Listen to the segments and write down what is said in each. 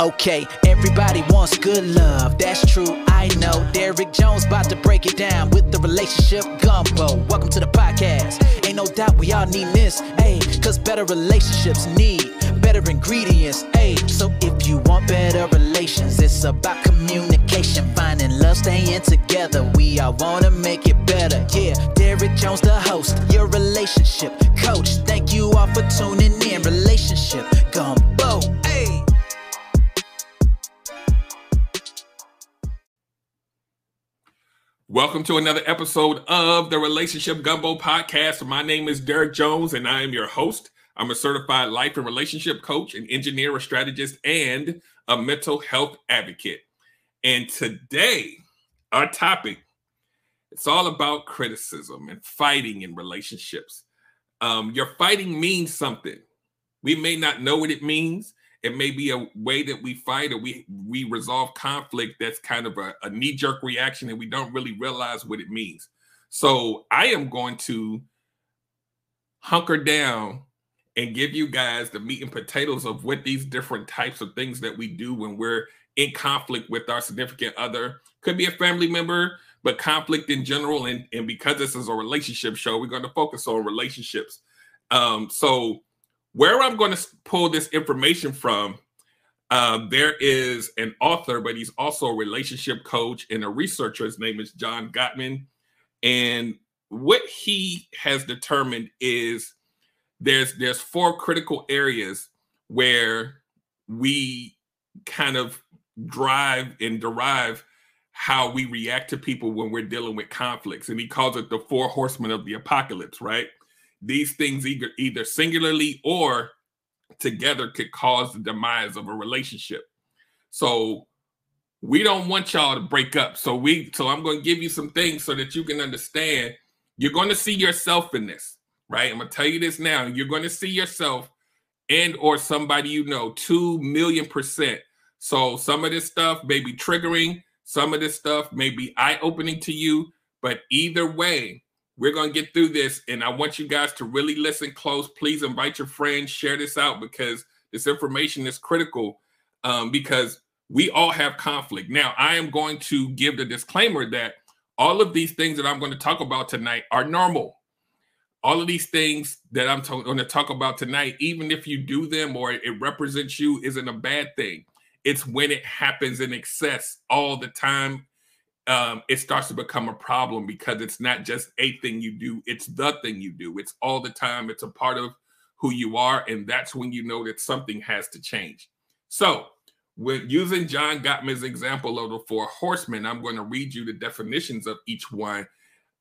Okay, everybody wants good love, that's true, I know. Derek Jones about to break it down with the relationship gumbo. Welcome to the podcast. Ain't no doubt we all need this, ayy, cause better relationships need better ingredients, ayy. So if you want better relations, it's about communication, finding love, staying together. We all wanna make it better, yeah. Derek Jones, the host, your relationship coach. Thank you all for tuning in. Relationship gumbo, Welcome to another episode of the Relationship Gumbo Podcast. My name is Derek Jones, and I am your host. I'm a certified life and relationship coach, an engineer, a strategist, and a mental health advocate. And today, our topic it's all about criticism and fighting in relationships. Um, your fighting means something. We may not know what it means, it may be a way that we fight or we we resolve conflict that's kind of a, a knee-jerk reaction and we don't really realize what it means. So i am going to hunker down and give you guys the meat and potatoes of what these different types of things that we do when we're in conflict with our significant other. Could be a family member but conflict in general and, and because this is a relationship show we're going to focus on relationships. Um, so where I'm going to pull this information from, uh, there is an author, but he's also a relationship coach and a researcher. His name is John Gottman. And what he has determined is there's there's four critical areas where we kind of drive and derive how we react to people when we're dealing with conflicts. And he calls it the four horsemen of the apocalypse, right? These things either either singularly or together could cause the demise of a relationship. So we don't want y'all to break up. So we so I'm going to give you some things so that you can understand you're going to see yourself in this, right? I'm going to tell you this now. You're going to see yourself and or somebody you know 2 million percent. So some of this stuff may be triggering, some of this stuff may be eye-opening to you, but either way, we're going to get through this, and I want you guys to really listen close. Please invite your friends, share this out because this information is critical um, because we all have conflict. Now, I am going to give the disclaimer that all of these things that I'm going to talk about tonight are normal. All of these things that I'm going to talk about tonight, even if you do them or it represents you, isn't a bad thing. It's when it happens in excess all the time um, it starts to become a problem because it's not just a thing you do, it's the thing you do. It's all the time, it's a part of who you are. And that's when you know that something has to change. So, with using John Gottman's example of the four horsemen, I'm going to read you the definitions of each one.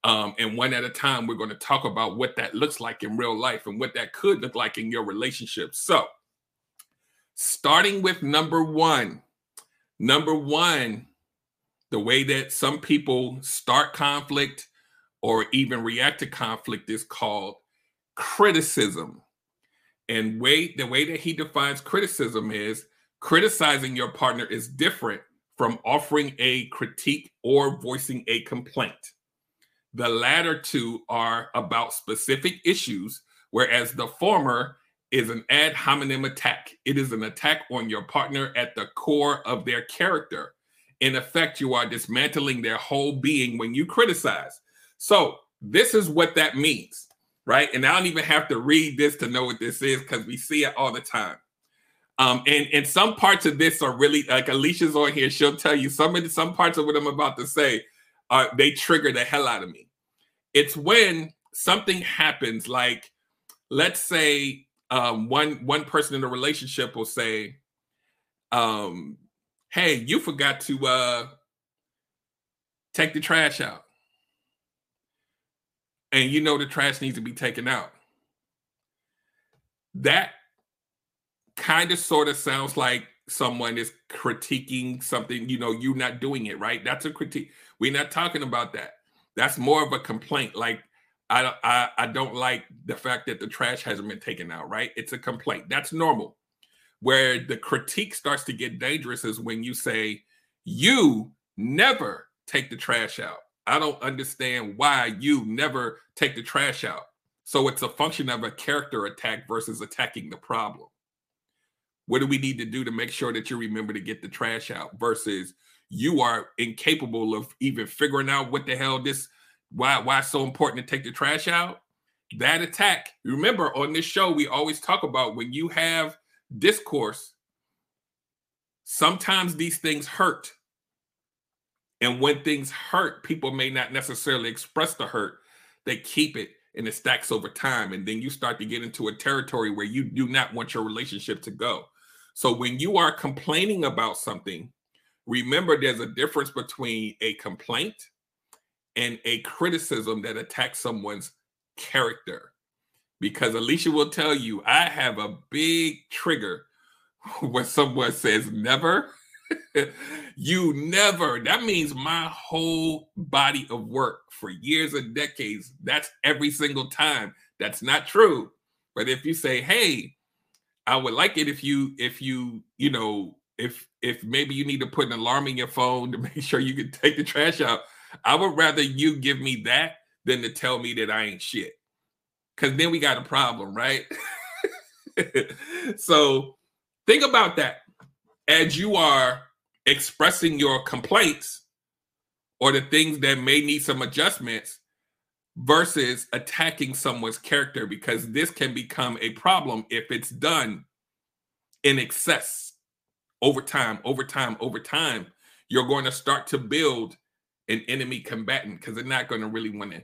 Um, and one at a time, we're going to talk about what that looks like in real life and what that could look like in your relationship. So, starting with number one, number one the way that some people start conflict or even react to conflict is called criticism. And way the way that he defines criticism is criticizing your partner is different from offering a critique or voicing a complaint. The latter two are about specific issues, whereas the former is an ad hominem attack. It is an attack on your partner at the core of their character in effect, you are dismantling their whole being when you criticize. So, this is what that means, right? And I don't even have to read this to know what this is because we see it all the time. Um, and and some parts of this are really like Alicia's on here. She'll tell you some of the, some parts of what I'm about to say. are they trigger the hell out of me. It's when something happens, like let's say um, one one person in a relationship will say, um, hey, you forgot to uh take the trash out. And you know the trash needs to be taken out. That kind of sort of sounds like someone is critiquing something, you know, you're not doing it right. That's a critique. We're not talking about that. That's more of a complaint. Like, I, I I don't like the fact that the trash hasn't been taken out, right? It's a complaint. That's normal. Where the critique starts to get dangerous is when you say, You never take the trash out. I don't understand why you never take the trash out. So it's a function of a character attack versus attacking the problem. What do we need to do to make sure that you remember to get the trash out versus you are incapable of even figuring out what the hell this why why it's so important to take the trash out? That attack. Remember on this show we always talk about when you have discourse sometimes these things hurt. And when things hurt, people may not necessarily express the hurt. They keep it and it stacks over time. And then you start to get into a territory where you do not want your relationship to go. So when you are complaining about something, remember there's a difference between a complaint and a criticism that attacks someone's character. Because Alicia will tell you, I have a big trigger when someone says never. you never. That means my whole body of work for years and decades. That's every single time. That's not true. But if you say, hey, I would like it if you, if you, you know, if if maybe you need to put an alarm in your phone to make sure you can take the trash out. I would rather you give me that than to tell me that I ain't shit. Cause then we got a problem, right? so think about that as you are expressing your complaints or the things that may need some adjustments versus attacking someone's character because this can become a problem if it's done in excess over time over time over time you're going to start to build an enemy combatant because they're not going to really want to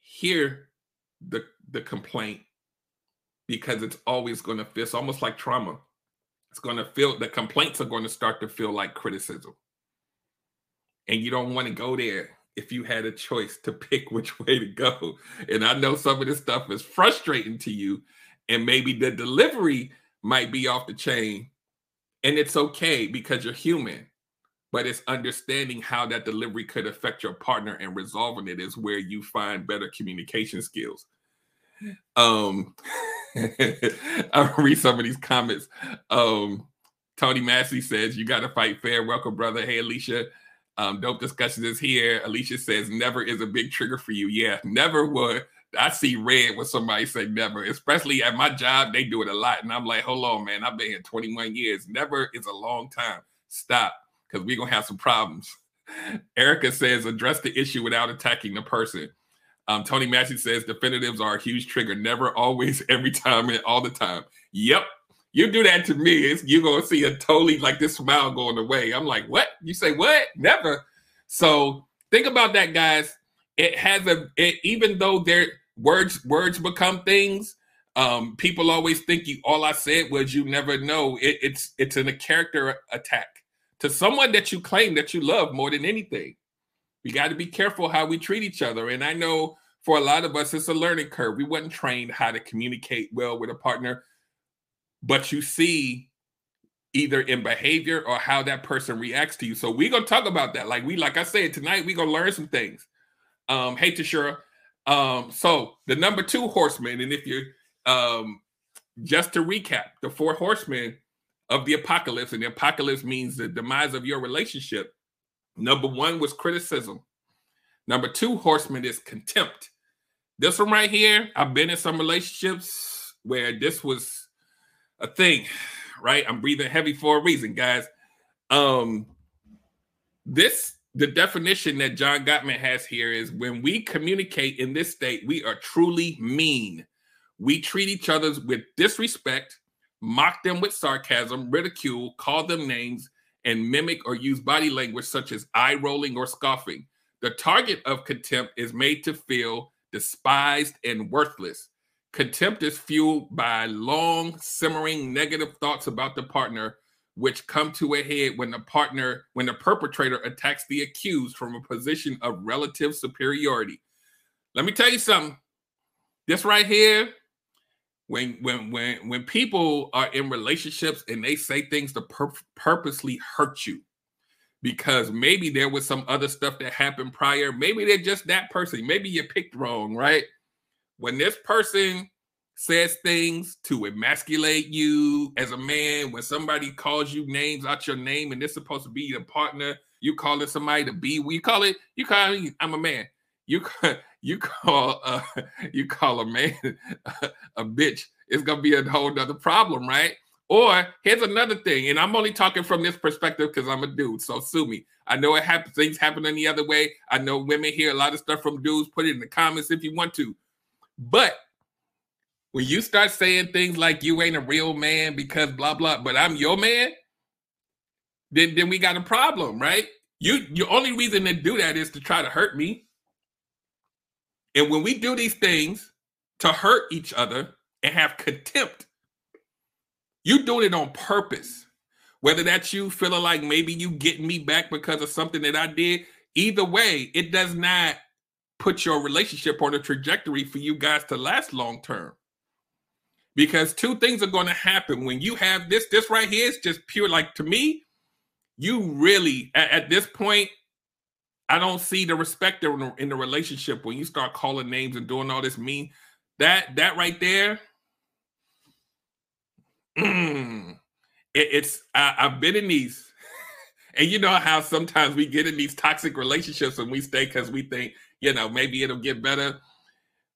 hear the the complaint because it's always going to feel it's almost like trauma. It's going to feel the complaints are going to start to feel like criticism. And you don't want to go there if you had a choice to pick which way to go. And i know some of this stuff is frustrating to you and maybe the delivery might be off the chain. And it's okay because you're human but it's understanding how that delivery could affect your partner and resolving it is where you find better communication skills um i'll read some of these comments um tony massey says you got to fight fair welcome brother hey alicia um dope discussions is here alicia says never is a big trigger for you yeah never would I see red when somebody say never, especially at my job. They do it a lot, and I'm like, hold on, man. I've been here 21 years. Never is a long time. Stop because we're going to have some problems. Erica says, address the issue without attacking the person. Um, Tony Massey says, definitives are a huge trigger. Never, always, every time, and all the time. Yep. You do that to me, it's, you're going to see a totally like this smile going away. I'm like, what? You say, what? Never. So think about that, guys. It has a, it, even though their words words become things, um, people always think you all I said was you never know. It, it's it's in a character attack to someone that you claim that you love more than anything. We got to be careful how we treat each other. And I know for a lot of us, it's a learning curve. We wasn't trained how to communicate well with a partner, but you see either in behavior or how that person reacts to you. So we're gonna talk about that. Like we, like I said tonight, we're gonna learn some things. Um, hey Tashura. Um, so the number two horseman, and if you um just to recap, the four horsemen of the apocalypse, and the apocalypse means the demise of your relationship. Number one was criticism. Number two, horseman is contempt. This one right here, I've been in some relationships where this was a thing, right? I'm breathing heavy for a reason, guys. Um, this the definition that John Gottman has here is when we communicate in this state, we are truly mean. We treat each other with disrespect, mock them with sarcasm, ridicule, call them names, and mimic or use body language such as eye rolling or scoffing. The target of contempt is made to feel despised and worthless. Contempt is fueled by long, simmering negative thoughts about the partner, which come to a head when the partner, when the perpetrator attacks the accused from a position of relative superiority. Let me tell you something. This right here when when when when people are in relationships and they say things to pur- purposely hurt you because maybe there was some other stuff that happened prior maybe they're just that person maybe you picked wrong right? When this person says things to emasculate you as a man when somebody calls you names out your name and they're supposed to be your partner you call it somebody to be we call it you call me i'm a man. You you call uh, you call a man a, a bitch, it's gonna be a whole nother problem, right? Or here's another thing, and I'm only talking from this perspective because I'm a dude. So sue me. I know it happens. Things happen any other way. I know women hear a lot of stuff from dudes. Put it in the comments if you want to. But when you start saying things like you ain't a real man because blah blah, but I'm your man, then then we got a problem, right? You your only reason to do that is to try to hurt me. And when we do these things to hurt each other and have contempt you're doing it on purpose. Whether that's you feeling like maybe you getting me back because of something that I did, either way, it does not put your relationship on a trajectory for you guys to last long term. Because two things are going to happen when you have this. This right here is just pure. Like to me, you really at, at this point, I don't see the respect in the, in the relationship when you start calling names and doing all this mean. That that right there Mm, it, it's I, I've been in these, and you know how sometimes we get in these toxic relationships and we stay because we think you know maybe it'll get better.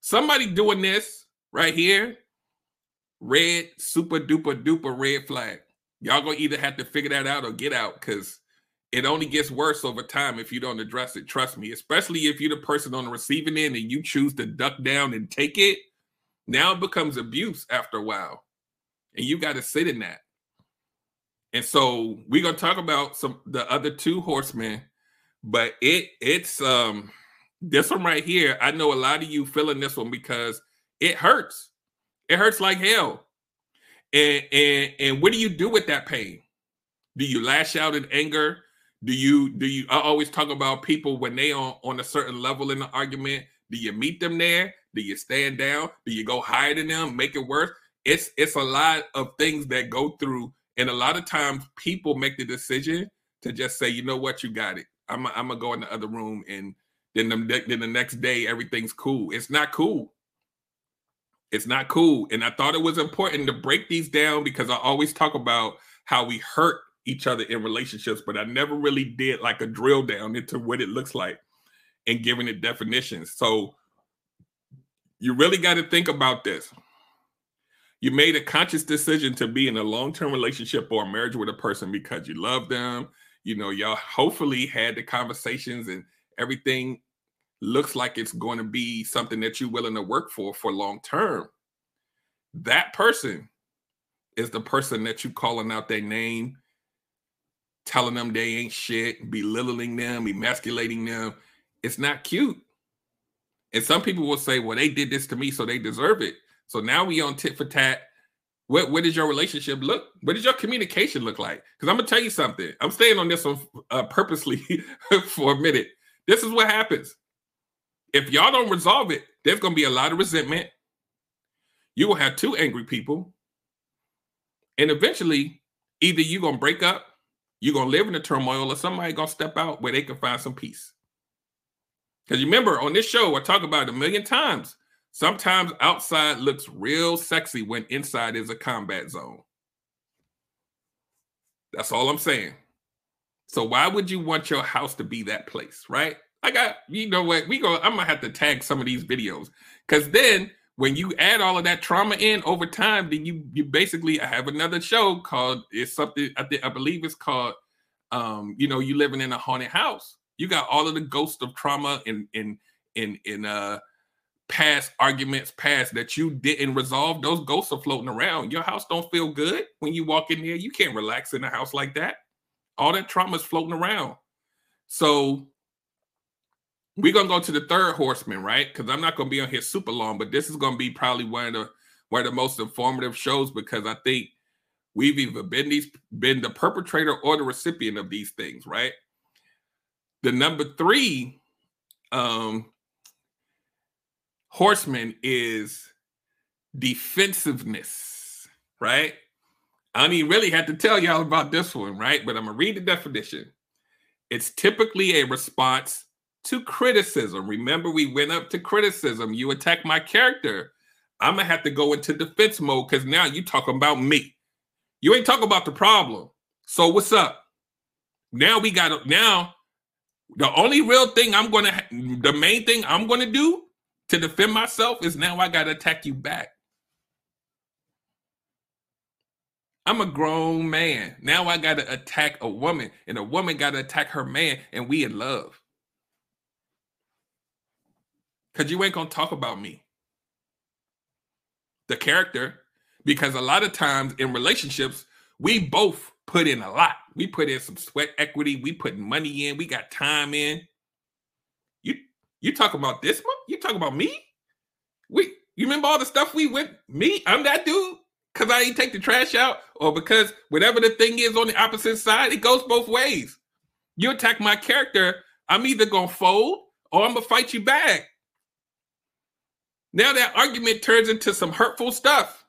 Somebody doing this right here, red super duper duper red flag. Y'all gonna either have to figure that out or get out because it only gets worse over time if you don't address it. Trust me, especially if you're the person on the receiving end and you choose to duck down and take it. Now it becomes abuse after a while and you got to sit in that. And so we're gonna talk about some the other two horsemen, but it it's um this one right here. I know a lot of you feeling this one because it hurts. It hurts like hell. And and and what do you do with that pain? Do you lash out in anger? Do you do you I always talk about people when they are on a certain level in the argument? Do you meet them there? Do you stand down? Do you go higher than them, make it worse? it's it's a lot of things that go through, and a lot of times people make the decision to just say, you know what, you got it. I'm I'm gonna go in the other room, and then the then the next day everything's cool. It's not cool. It's not cool, and I thought it was important to break these down because I always talk about how we hurt each other in relationships, but I never really did like a drill down into what it looks like and giving it definitions. So you really got to think about this. You made a conscious decision to be in a long-term relationship or a marriage with a person because you love them. You know y'all hopefully had the conversations and everything looks like it's going to be something that you're willing to work for for long term that person is the person that you calling out their name telling them they ain't shit belittling them emasculating them it's not cute and some people will say well they did this to me so they deserve it so now we on tit for tat. What what does your relationship look? What does your communication look like? Because I'm gonna tell you something. I'm staying on this one uh, purposely for a minute. This is what happens. If y'all don't resolve it, there's gonna be a lot of resentment. You will have two angry people, and eventually, either you're gonna break up, you're gonna live in the turmoil, or somebody gonna step out where they can find some peace. Because you remember, on this show, I talk about it a million times Sometimes outside looks real sexy when inside is a combat zone. That's all I'm saying. So why would you want your house to be that place, right? I got, you know what? We go, I'm gonna have to tag some of these videos because then when you add all of that trauma in over time, then you you basically have another show called it's something I, think, I believe it's called um, you know, you living in a haunted house. You got all of the ghosts of trauma and in in in uh past arguments past that you didn't resolve. Those ghosts are floating around. Your house don't feel good when you walk in there. You can't relax in a house like that. All that trauma is floating around. So we're gonna go to the third horseman right because i'm not gonna be on here super long but this is gonna be probably one of the one of the most informative shows because i think we've either been these been the perpetrator or the recipient of these things right the number three um horseman is defensiveness, right? I don't even really have to tell y'all about this one, right? But I'm gonna read the definition. It's typically a response to criticism. Remember, we went up to criticism. You attack my character. I'm gonna have to go into defense mode because now you talking about me. You ain't talking about the problem. So what's up? Now we got now. The only real thing I'm gonna, the main thing I'm gonna do to defend myself is now I got to attack you back. I'm a grown man. Now I got to attack a woman, and a woman got to attack her man, and we in love. Because you ain't to talk about me. The character, because a lot of times in relationships, we both put in a lot. We put in some sweat equity. We put money in. We got time in. You you talk about this one? You talk about me? We you remember all the stuff we went? Me, I'm that dude because I ain't take the trash out, or because whatever the thing is on the opposite side, it goes both ways. You attack my character, I'm either gonna fold or I'm gonna fight you back. Now that argument turns into some hurtful stuff.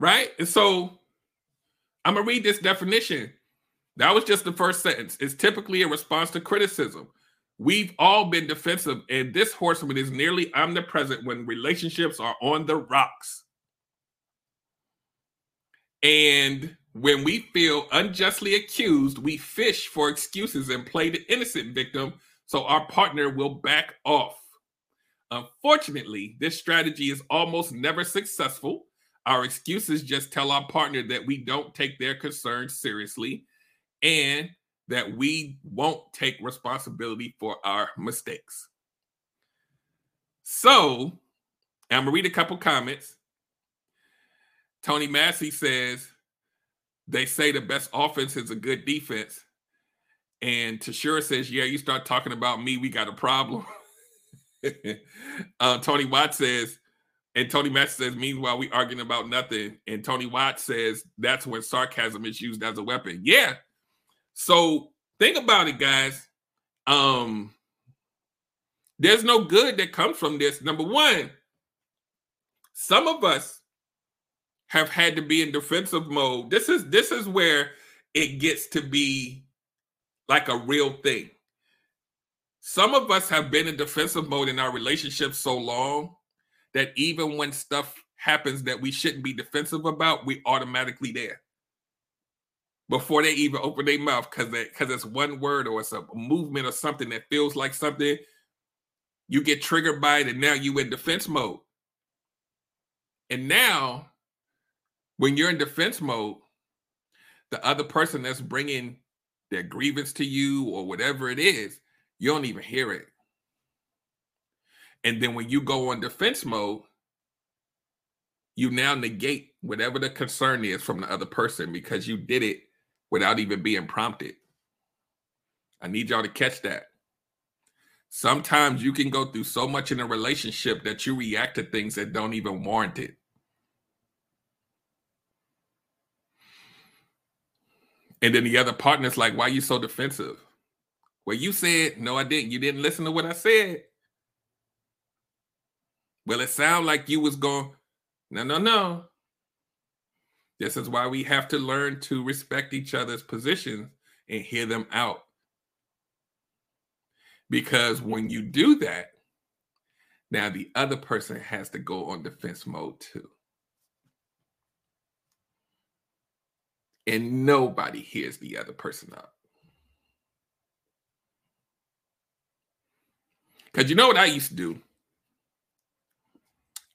Right? And so I'm gonna read this definition. That was just the first sentence. It's typically a response to criticism. We've all been defensive, and this horseman is nearly omnipresent when relationships are on the rocks. And when we feel unjustly accused, we fish for excuses and play the innocent victim so our partner will back off. Unfortunately, this strategy is almost never successful. Our excuses just tell our partner that we don't take their concerns seriously and that we won't take responsibility for our mistakes. So, I'm gonna read a couple comments. Tony Massey says they say the best offense is a good defense. And Tashura says, Yeah, you start talking about me, we got a problem. uh, Tony Watt says, and Tony Massey says, Meanwhile, we arguing about nothing. And Tony Watt says, That's when sarcasm is used as a weapon. Yeah, so think about it, guys. Um, there's no good that comes from this. Number one, some of us have had to be in defensive mode. This is this is where it gets to be like a real thing. Some of us have been in defensive mode in our relationship so long that even when stuff happens that we shouldn't be defensive about, we automatically there before they even open their mouth because because it's one word or it's a movement or something that feels like something you get triggered by it and now you in defense mode and now when you're in defense mode the other person that's bringing their grievance to you or whatever it is you don't even hear it and then when you go on defense mode you now negate whatever the concern is from the other person because you did it without even being prompted. I need y'all to catch that. Sometimes you can go through so much in a relationship that you react to things that don't even warrant it. And then the other partner's like, why are you so defensive? Well, you said, no, I didn't. You didn't listen to what I said. Well, it sounded like you was going, no, no, no. This is why we have to learn to respect each other's positions and hear them out. Because when you do that, now the other person has to go on defense mode too. And nobody hears the other person out. Because you know what I used to do?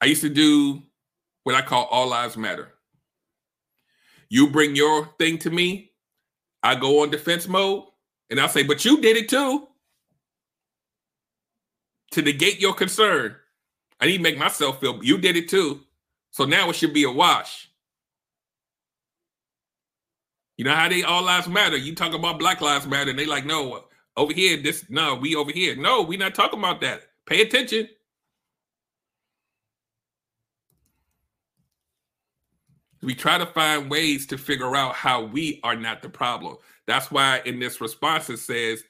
I used to do what I call all lives matter. You bring your thing to me, I go on defense mode, and I'll say, but you did it too. To negate your concern. I need to make myself feel you did it too. So now it should be a wash. You know how they all lives matter. You talk about Black Lives Matter, and they like, no, over here, this no, we over here. No, we not talking about that. Pay attention. We try to find ways to figure out how we are not the problem. That's why in this response it says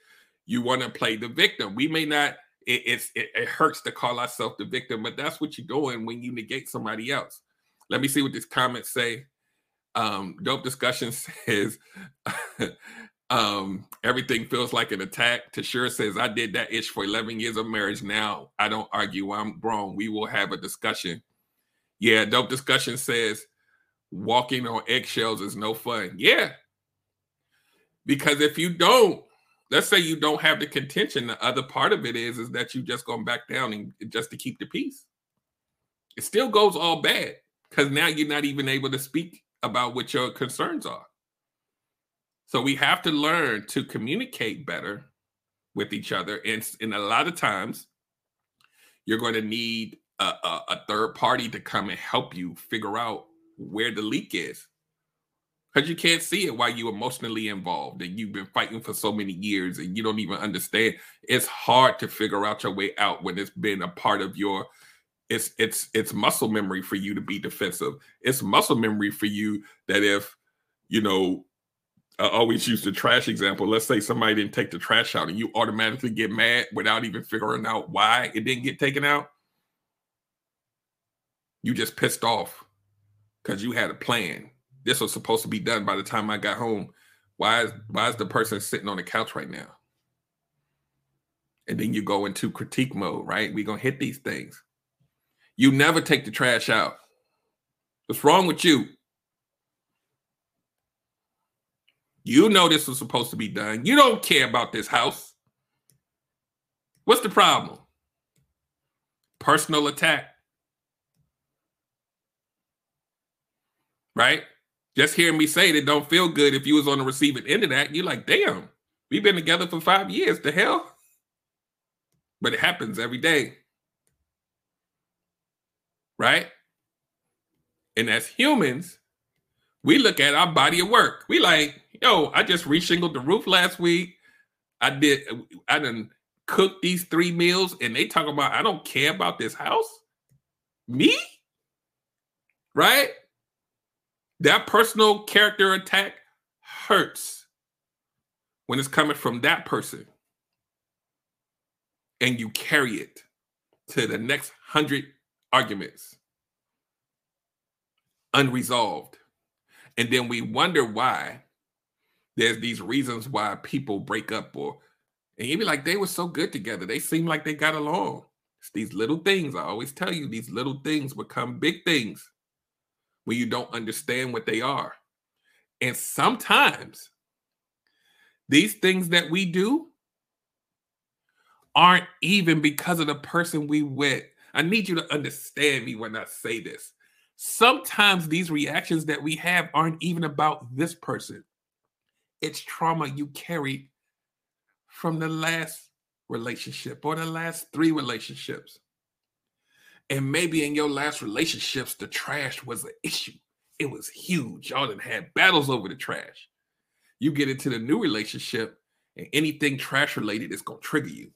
you want to play the victim. We may not. It, it's it, it hurts to call ourselves the victim, but that's what you're doing when you negate somebody else. Let me see what this comment say. Um, dope discussion says um, everything feels like an attack. Tashura says I did that itch for 11 years of marriage. Now I don't argue. I'm grown. We will have a discussion. Yeah, dope discussion says walking on eggshells is no fun. Yeah. Because if you don't, let's say you don't have the contention, the other part of it is is that you just going back down and just to keep the peace. It still goes all bad. because now you're not even able to speak about what your concerns are. So we have to learn to communicate better with each other. And, and a lot of times, you're going to need a, a, a third party to come and help you figure out where the leak is because you can't see it while you're emotionally involved and you've been fighting for so many years and you don't even understand it's hard to figure out your way out when it's been a part of your it's it's it's muscle memory for you to be defensive it's muscle memory for you that if you know I always use the trash example let's say somebody didn't take the trash out and you automatically get mad without even figuring out why it didn't get taken out you just pissed off because you had a plan this was supposed to be done by the time I got home. Why is why is the person sitting on the couch right now? And then you go into critique mode, right? We're gonna hit these things. You never take the trash out. What's wrong with you? You know this was supposed to be done. You don't care about this house. What's the problem? Personal attack. Right? Just hearing me say it, don't feel good if you was on the receiving end of that. You're like, damn, we've been together for five years. The hell? But it happens every day. Right? And as humans, we look at our body of work. We like, yo, I just reshingled the roof last week. I did I didn't cook these three meals and they talk about I don't care about this house. Me? Right? That personal character attack hurts when it's coming from that person. And you carry it to the next hundred arguments unresolved. And then we wonder why there's these reasons why people break up or and be like they were so good together. They seem like they got along. It's these little things. I always tell you these little things become big things when you don't understand what they are. And sometimes these things that we do aren't even because of the person we with. I need you to understand me when I say this. Sometimes these reactions that we have aren't even about this person. It's trauma you carried from the last relationship or the last three relationships. And maybe in your last relationships, the trash was an issue. It was huge. Y'all done had battles over the trash. You get into the new relationship, and anything trash related is gonna trigger you.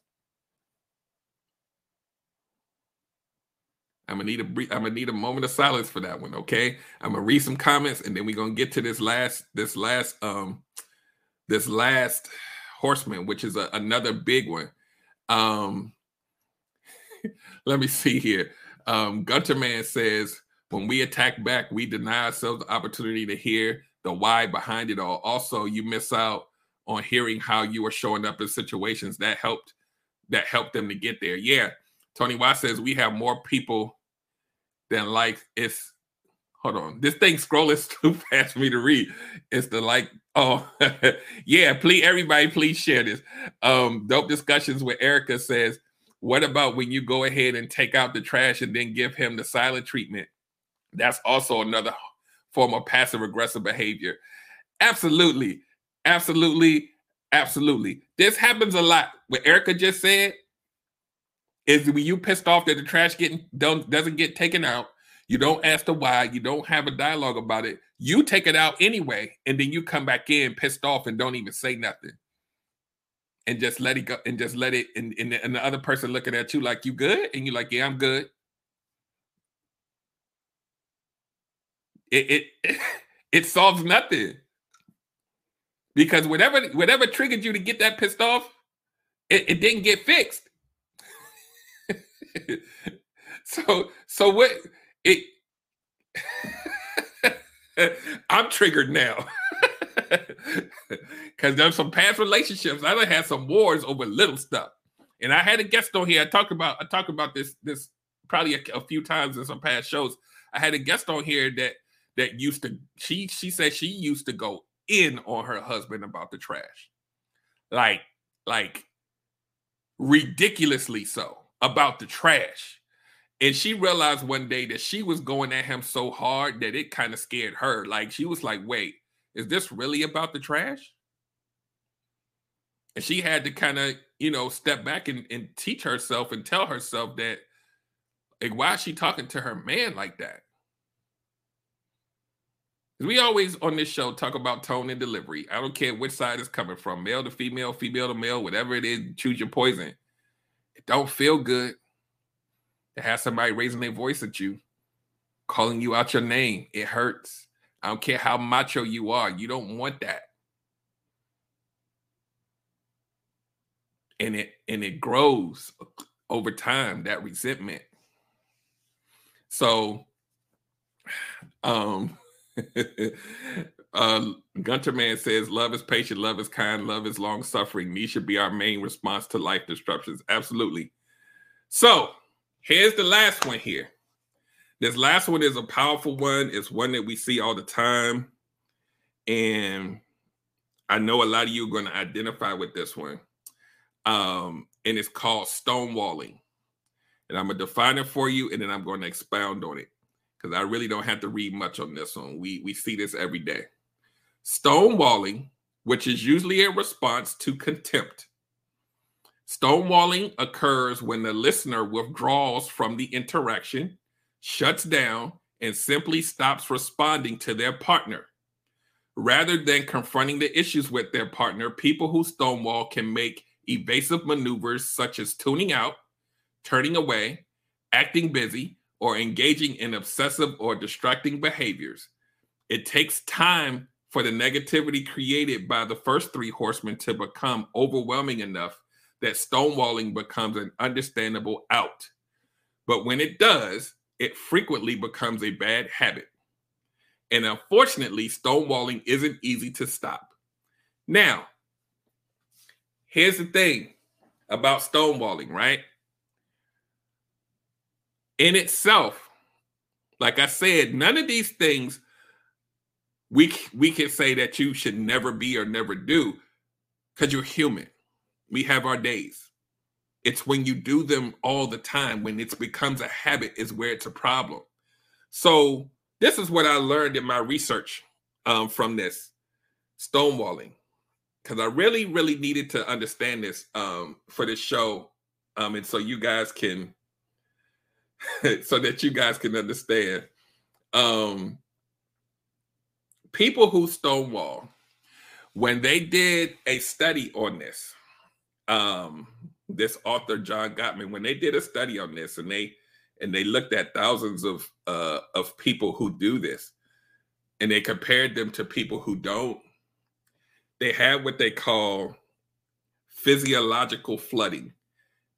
I'm gonna need a I'm gonna need a moment of silence for that one. Okay, I'm gonna read some comments, and then we're gonna get to this last this last um this last horseman, which is a, another big one. Um, let me see here. Um, Gunter Man says, when we attack back, we deny ourselves the opportunity to hear the why behind it all. Also, you miss out on hearing how you are showing up in situations that helped that helped them to get there. Yeah. Tony Watt says we have more people than like it's hold on. This thing scrolling too fast for me to read. It's the like, oh yeah, please everybody please share this. Um, dope discussions with Erica says what about when you go ahead and take out the trash and then give him the silent treatment? That's also another form of passive aggressive behavior. Absolutely. Absolutely. Absolutely. This happens a lot. What Erica just said is when you pissed off that the trash getting don't doesn't get taken out, you don't ask the why, you don't have a dialogue about it. You take it out anyway, and then you come back in pissed off and don't even say nothing. And just let it go and just let it and, and, and the other person looking at you like you good? And you're like yeah i'm good. It it it solves nothing. Because whatever whatever triggered you to get that pissed off it, it didn't get fixed so so what it i'm triggered now Because there's some past relationships. I done had some wars over little stuff. And I had a guest on here. I talked about I talked about this this probably a, a, few times in some past shows. I had a guest on here that that used to she she said she used to go in on her husband about the trash. Like like ridiculously so about the trash. And she realized one day that she was going at him so hard that it kind of scared her. Like she was like, wait, is this really about the trash? And she had to kind of, you know, step back and, and teach herself and tell herself that, like, why is she talking to her man like that? We always on this show talk about tone and delivery. I don't care which side is coming from, male to female, female to male, whatever it is, choose your poison. It don't feel good to have somebody raising their voice at you, calling you out your name. It hurts. I don't care how macho you are. You don't want that. And it and it grows over time, that resentment. So um uh, Gunter Man says, Love is patient, love is kind, love is long suffering. These should be our main response to life disruptions. Absolutely. So, here's the last one here. This last one is a powerful one. It's one that we see all the time. And I know a lot of you are going to identify with this one. Um, and it's called stonewalling. And I'm going to define it for you and then I'm going to expound on it because I really don't have to read much on this one. We we see this every day. Stonewalling, which is usually a response to contempt. Stonewalling occurs when the listener withdraws from the interaction, shuts down, and simply stops responding to their partner. Rather than confronting the issues with their partner, people who stonewall can make evasive maneuvers such as tuning out, turning away, acting busy, or engaging in obsessive or distracting behaviors. It takes time for the negativity created by the first three horsemen to become overwhelming enough that stonewalling becomes an understandable out. But when it does, it frequently becomes a bad habit. And unfortunately, stonewalling isn't easy to stop. Now, here's the thing about stonewalling, right? in itself, like I said, none of these things we we can say that you should never be or never do because you're human. We have our days. It's when you do them all the time, when it becomes a habit, is where it's a problem. So this is what I learned in my research um, from this stonewalling, because I really, really needed to understand this um, for this show, um, and so you guys can so that you guys can understand. Um, people who stonewall, when they did a study on this, um, this author John Gottman, when they did a study on this, and they and they looked at thousands of uh, of people who do this, and they compared them to people who don't. They have what they call physiological flooding,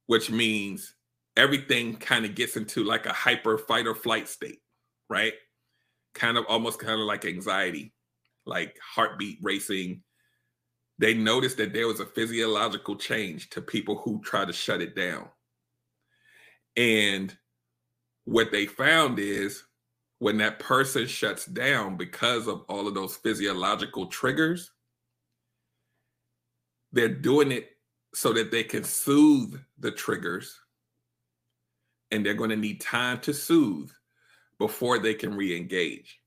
which means everything kind of gets into like a hyper fight or flight state, right? Kind of almost kind of like anxiety, like heartbeat racing. They noticed that there was a physiological change to people who try to shut it down. And what they found is when that person shuts down because of all of those physiological triggers, they're doing it so that they can soothe the triggers and they're going to need time to soothe before they can re-engage.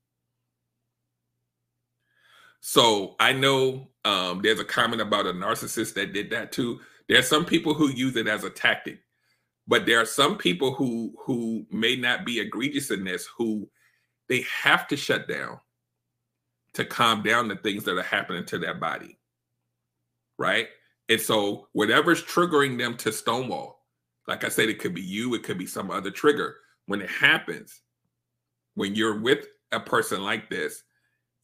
So i know um, there's a comment about a narcissist that did that too. There are some people who use it as a tactic but there are some people who who may not be egregious in this who they have to shut down to calm down the things that are happening to their body right? And so whatever's triggering them to stonewall like I said, it could be you, it could be some other trigger. When it happens, when you're with a person like this,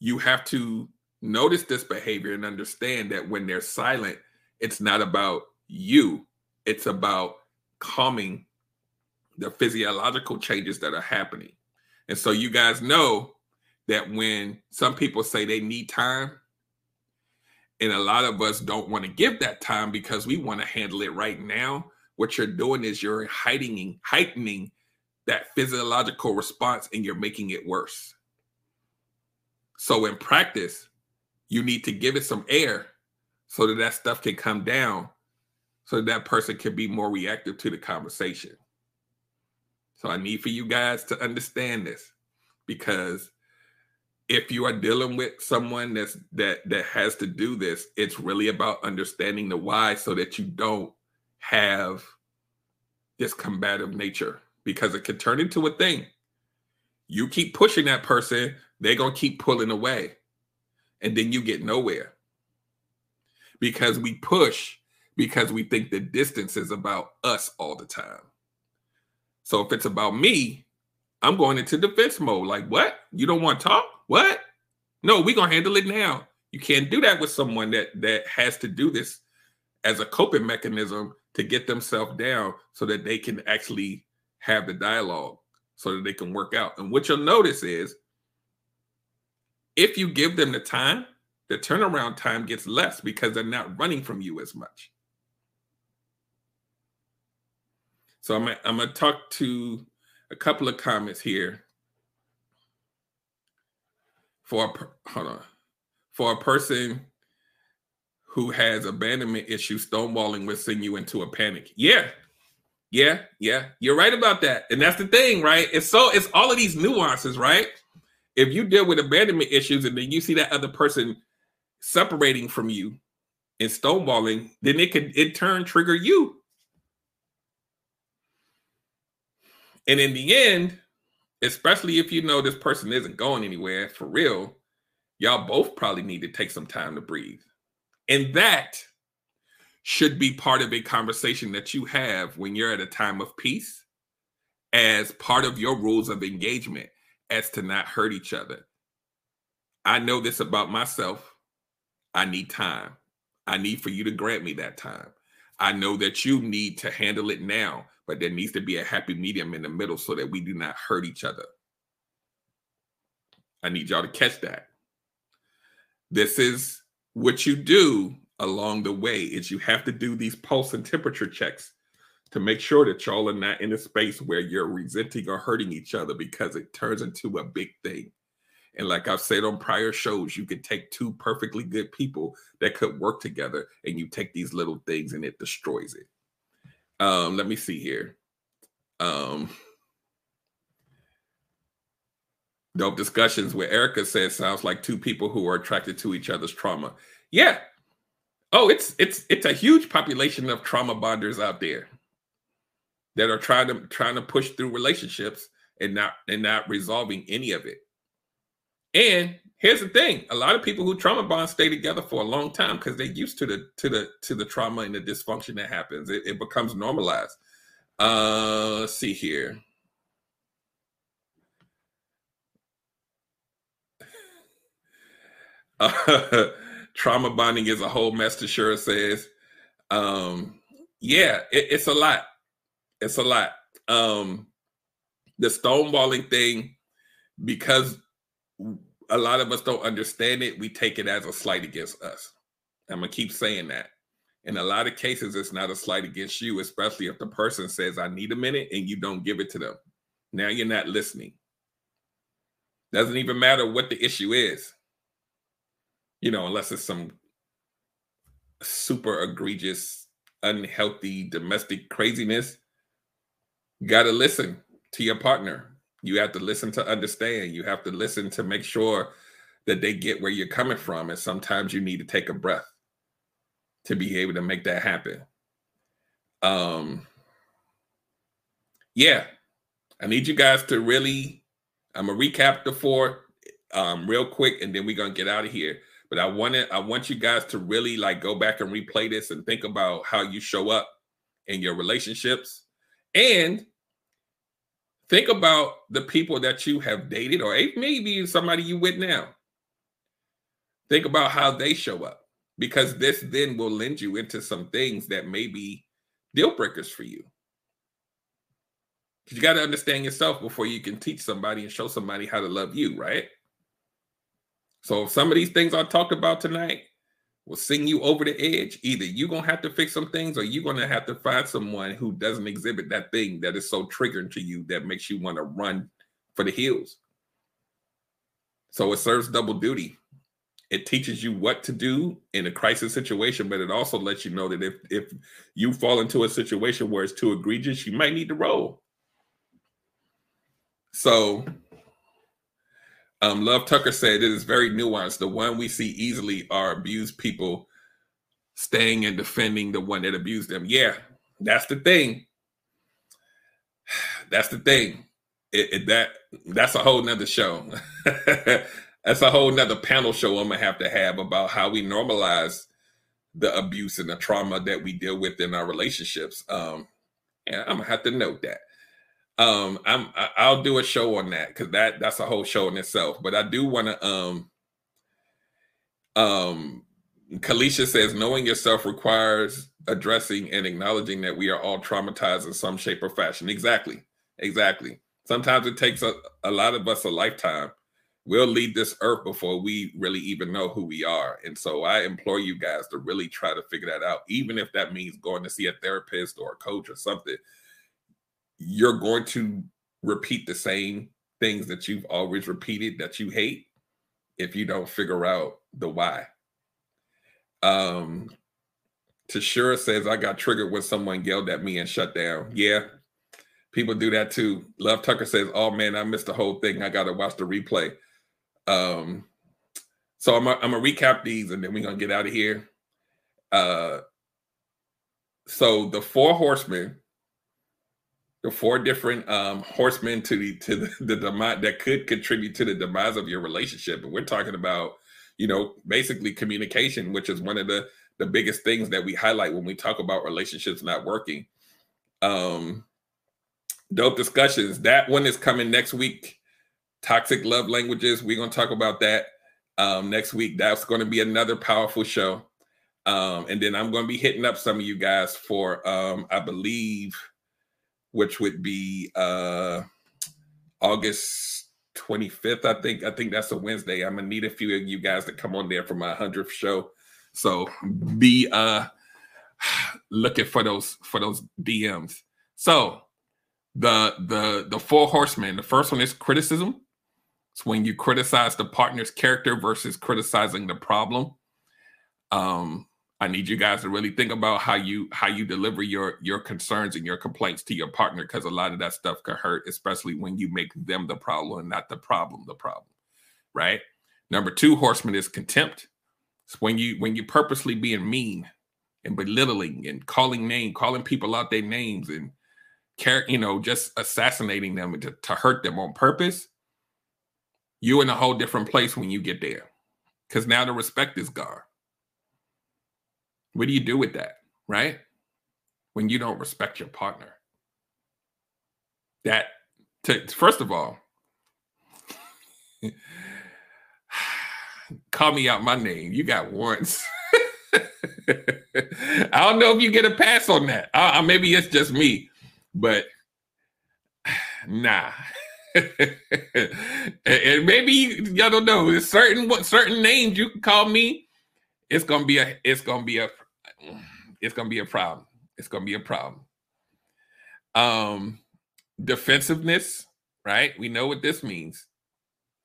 you have to notice this behavior and understand that when they're silent, it's not about you, it's about calming the physiological changes that are happening. And so you guys know that when some people say they need time, and a lot of us don't want to give that time because we want to handle it right now what you're doing is you're heightening heightening that physiological response and you're making it worse. So in practice, you need to give it some air so that that stuff can come down so that, that person can be more reactive to the conversation. So I need for you guys to understand this because if you are dealing with someone that's that that has to do this, it's really about understanding the why so that you don't have this combative nature because it could turn into a thing. You keep pushing that person, they're going to keep pulling away. And then you get nowhere. Because we push because we think the distance is about us all the time. So if it's about me, I'm going into defense mode. Like, what? You don't want to talk? What? No, we're gonna handle it now. You can't do that with someone that that has to do this as a coping mechanism to get themselves down so that they can actually have the dialogue so that they can work out. And what you'll notice is if you give them the time, the turnaround time gets less because they're not running from you as much. So I'm, I'm going to talk to a couple of comments here. For a, hold on, for a person who has abandonment issues, stonewalling will send you into a panic. Yeah, yeah, yeah. You're right about that, and that's the thing, right? It's so it's all of these nuances, right? If you deal with abandonment issues and then you see that other person separating from you and stonewalling, then it could in turn trigger you And in the end, especially if you know this person isn't going anywhere for real, y'all both probably need to take some time to breathe. And that should be part of a conversation that you have when you're at a time of peace as part of your rules of engagement as to not hurt each other. I know this about myself. I need time. I need for you to grant me that time. I know that you need to handle it now but there needs to be a happy medium in the middle so that we do not hurt each other. I need y'all to catch that. This is what you do along the way is you have to do these pulse and temperature checks to make sure that y'all are not in a space where you're resenting or hurting each other because it turns into a big thing. And like I've said on prior shows, you could take two perfectly good people that could work together and you take these little things and it destroys it. Um, let me see here. Um, dope discussions where Erica says sounds like two people who are attracted to each other's trauma. Yeah. Oh, it's it's it's a huge population of trauma bonders out there that are trying to trying to push through relationships and not and not resolving any of it. And here's the thing a lot of people who trauma bond stay together for a long time because they're used to the to the to the trauma and the dysfunction that happens. It, it becomes normalized. Uh let's see here. Uh, trauma bonding is a whole mess Tashura says um yeah it, it's a lot it's a lot um the stonewalling thing because a lot of us don't understand it. We take it as a slight against us. I'm gonna keep saying that. In a lot of cases, it's not a slight against you, especially if the person says, I need a minute, and you don't give it to them. Now you're not listening. Doesn't even matter what the issue is, you know, unless it's some super egregious, unhealthy domestic craziness. You got to listen to your partner. You have to listen to understand. You have to listen to make sure that they get where you're coming from. And sometimes you need to take a breath to be able to make that happen. Um, yeah, I need you guys to really. I'm gonna recap the four um, real quick, and then we're gonna get out of here. But I want I want you guys to really like go back and replay this and think about how you show up in your relationships, and Think about the people that you have dated, or maybe somebody you with now. Think about how they show up, because this then will lend you into some things that may be deal breakers for you. You got to understand yourself before you can teach somebody and show somebody how to love you, right? So, some of these things I talked about tonight will sing you over the edge. Either you're gonna have to fix some things, or you're gonna have to find someone who doesn't exhibit that thing that is so triggering to you that makes you want to run for the hills. So it serves double duty. It teaches you what to do in a crisis situation, but it also lets you know that if if you fall into a situation where it's too egregious, you might need to roll. So, um, Love Tucker said it is very nuanced. The one we see easily are abused people staying and defending the one that abused them. Yeah, that's the thing. That's the thing. It, it, that that's a whole nother show. that's a whole nother panel show I'm gonna have to have about how we normalize the abuse and the trauma that we deal with in our relationships. Um, and I'm gonna have to note that. Um, I'm I'll do a show on that because that that's a whole show in itself. But I do want to um um Kalisha says knowing yourself requires addressing and acknowledging that we are all traumatized in some shape or fashion. Exactly. Exactly. Sometimes it takes a, a lot of us a lifetime. We'll leave this earth before we really even know who we are. And so I implore you guys to really try to figure that out, even if that means going to see a therapist or a coach or something you're going to repeat the same things that you've always repeated that you hate if you don't figure out the why. Um, Tashura says, I got triggered when someone yelled at me and shut down. Yeah, people do that too. Love Tucker says, Oh man, I missed the whole thing. I got to watch the replay. Um, so I'm going to recap these and then we're going to get out of here. Uh, so the four horsemen the four different um, horsemen to the to the, the demise that could contribute to the demise of your relationship. And we're talking about, you know, basically communication, which is one of the the biggest things that we highlight when we talk about relationships not working. Um, dope discussions. That one is coming next week. Toxic love languages. We're gonna talk about that um, next week. That's going to be another powerful show. Um, and then I'm going to be hitting up some of you guys for, um, I believe, which would be uh August 25th. I think I think that's a Wednesday. I'm gonna need a few of you guys to come on there for my 100th show. So be uh looking for those for those DMs. So the the the four horsemen. The first one is criticism. It's when you criticize the partner's character versus criticizing the problem. Um, I need you guys to really think about how you how you deliver your your concerns and your complaints to your partner because a lot of that stuff can hurt, especially when you make them the problem and not the problem the problem. Right. Number two, horseman is contempt. It's when you when you purposely being mean and belittling and calling name, calling people out their names and care, you know, just assassinating them to, to hurt them on purpose. You're in a whole different place when you get there. Because now the respect is gone what do you do with that, right? When you don't respect your partner. That, to, first of all, call me out my name. You got warrants. I don't know if you get a pass on that. Uh, maybe it's just me, but nah. and maybe y'all don't know. Certain what certain names you can call me. It's gonna be a. It's gonna be a it's gonna be a problem. It's gonna be a problem. Um, defensiveness, right? We know what this means.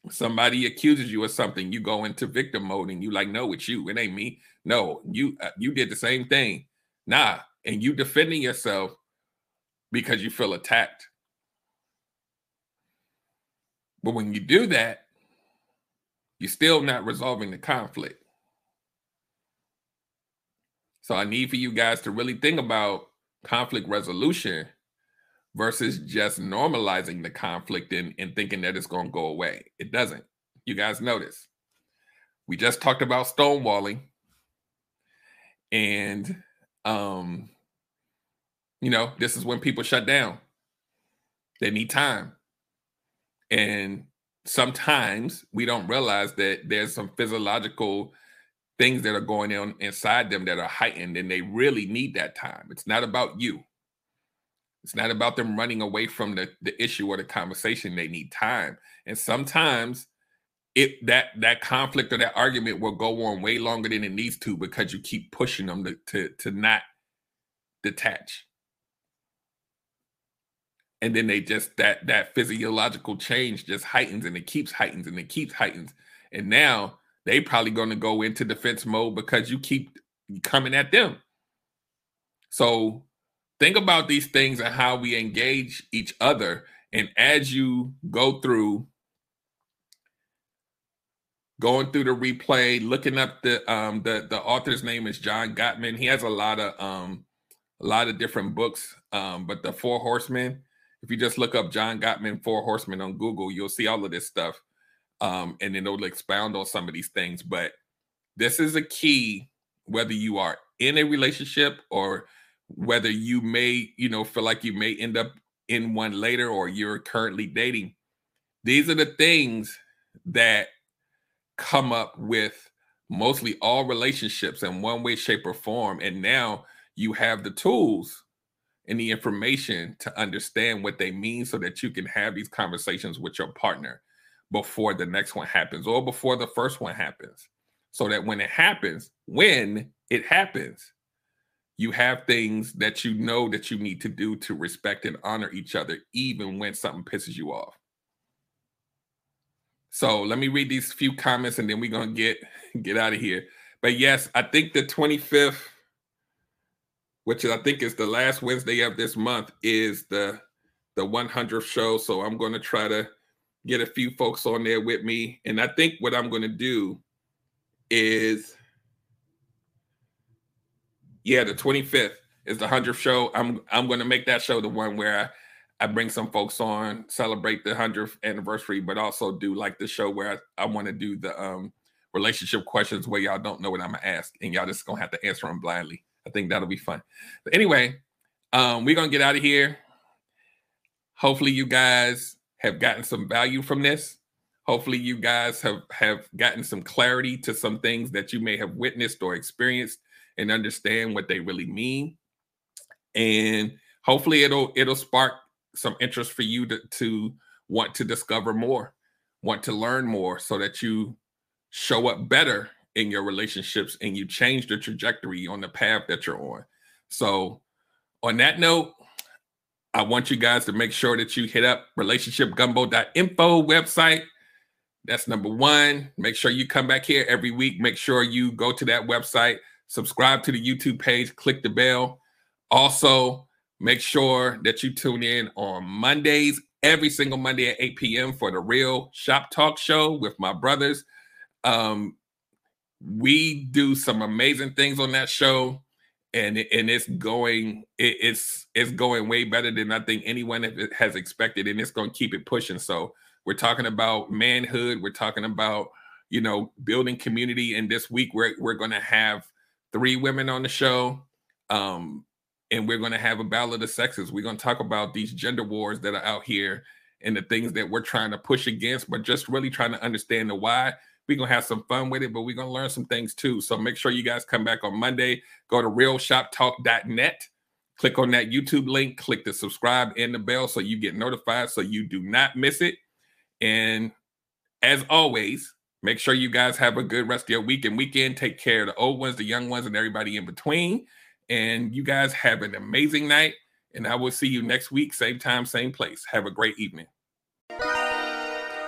Somebody accuses you of something, you go into victim mode, and you like, no, it's you. It ain't me. No, you uh, you did the same thing. Nah, and you defending yourself because you feel attacked. But when you do that, you're still not resolving the conflict. So I need for you guys to really think about conflict resolution versus just normalizing the conflict and, and thinking that it's going to go away. It doesn't. You guys notice. We just talked about stonewalling. And um, you know, this is when people shut down. They need time. And sometimes we don't realize that there's some physiological things that are going on inside them that are heightened and they really need that time. It's not about you. It's not about them running away from the, the issue or the conversation. They need time. And sometimes it that that conflict or that argument will go on way longer than it needs to because you keep pushing them to to, to not detach. And then they just that that physiological change just heightens and it keeps heightens and it keeps heightens. And now they probably going to go into defense mode because you keep coming at them. So think about these things and how we engage each other And as you go through going through the replay, looking up the um the the author's name is John Gottman. He has a lot of um a lot of different books. Um, but the Four Horsemen, if you just look up John Gottman Four Horsemen on Google, you'll see all of this stuff. Um, and then it'll expound on some of these things. But this is a key, whether you are in a relationship or whether you may, you know, feel like you may end up in one later or you're currently dating. These are the things that come up with mostly all relationships in one way, shape, or form. And now you have the tools and the information to understand what they mean so that you can have these conversations with your partner before the next one happens or before the first one happens. So that when it happens, when it happens, you have things that you know that you need to do to respect and honor each other, even when something pisses you off. So let me read these few comments and then we're gonna get get out of here. But yes, I think the 25th, which I think is the last Wednesday of this month, is the the 100th show. So I'm gonna try to get a few folks on there with me. And I think what I'm gonna do is yeah, the 25th is the 100th show. I'm I'm gonna make that show the one where I I bring some folks on, celebrate the 100th anniversary, but also do like the show where I, I want to do the um, relationship questions where y'all don't know what I'm gonna ask and y'all just gonna have to answer them blindly. I think that'll be fun. But anyway, um, we're gonna get out of here. Hopefully, you guys have gotten some value from this. Hopefully, you guys have have gotten some clarity to some things that you may have witnessed or experienced and understand what they really mean. And hopefully, it'll it'll spark some interest for you to, to want to discover more, want to learn more so that you show up better in your relationships and you change the trajectory on the path that you're on. So, on that note, I want you guys to make sure that you hit up relationshipgumbo.info website. That's number one. Make sure you come back here every week. Make sure you go to that website, subscribe to the YouTube page, click the bell. Also, Make sure that you tune in on Mondays, every single Monday at 8 p.m. for the Real Shop Talk Show with my brothers. Um, we do some amazing things on that show, and and it's going it, it's it's going way better than I think anyone has expected, and it's going to keep it pushing. So we're talking about manhood. We're talking about you know building community, and this week we're we're going to have three women on the show. Um, and we're going to have a battle of the sexes. We're going to talk about these gender wars that are out here and the things that we're trying to push against, but just really trying to understand the why. We're going to have some fun with it, but we're going to learn some things too. So make sure you guys come back on Monday. Go to realshoptalk.net, click on that YouTube link, click the subscribe and the bell so you get notified so you do not miss it. And as always, make sure you guys have a good rest of your week and weekend. Take care of the old ones, the young ones, and everybody in between. And you guys have an amazing night. And I will see you next week, same time, same place. Have a great evening.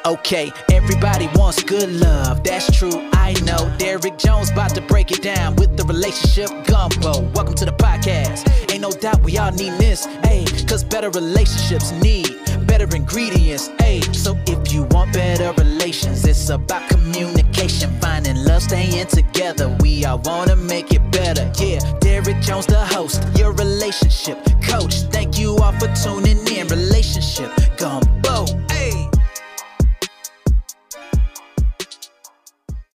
Okay, everybody wants good love, that's true, I know. Derrick Jones about to break it down with the relationship gumbo. Welcome to the podcast. Ain't no doubt we all need this, hey cause better relationships need better ingredients, ayy. So if you want better relations, it's about communication, finding love, staying together. We all wanna make it better, yeah. Derrick Jones, the host, your relationship coach. Thank you all for tuning in. Relationship gumbo.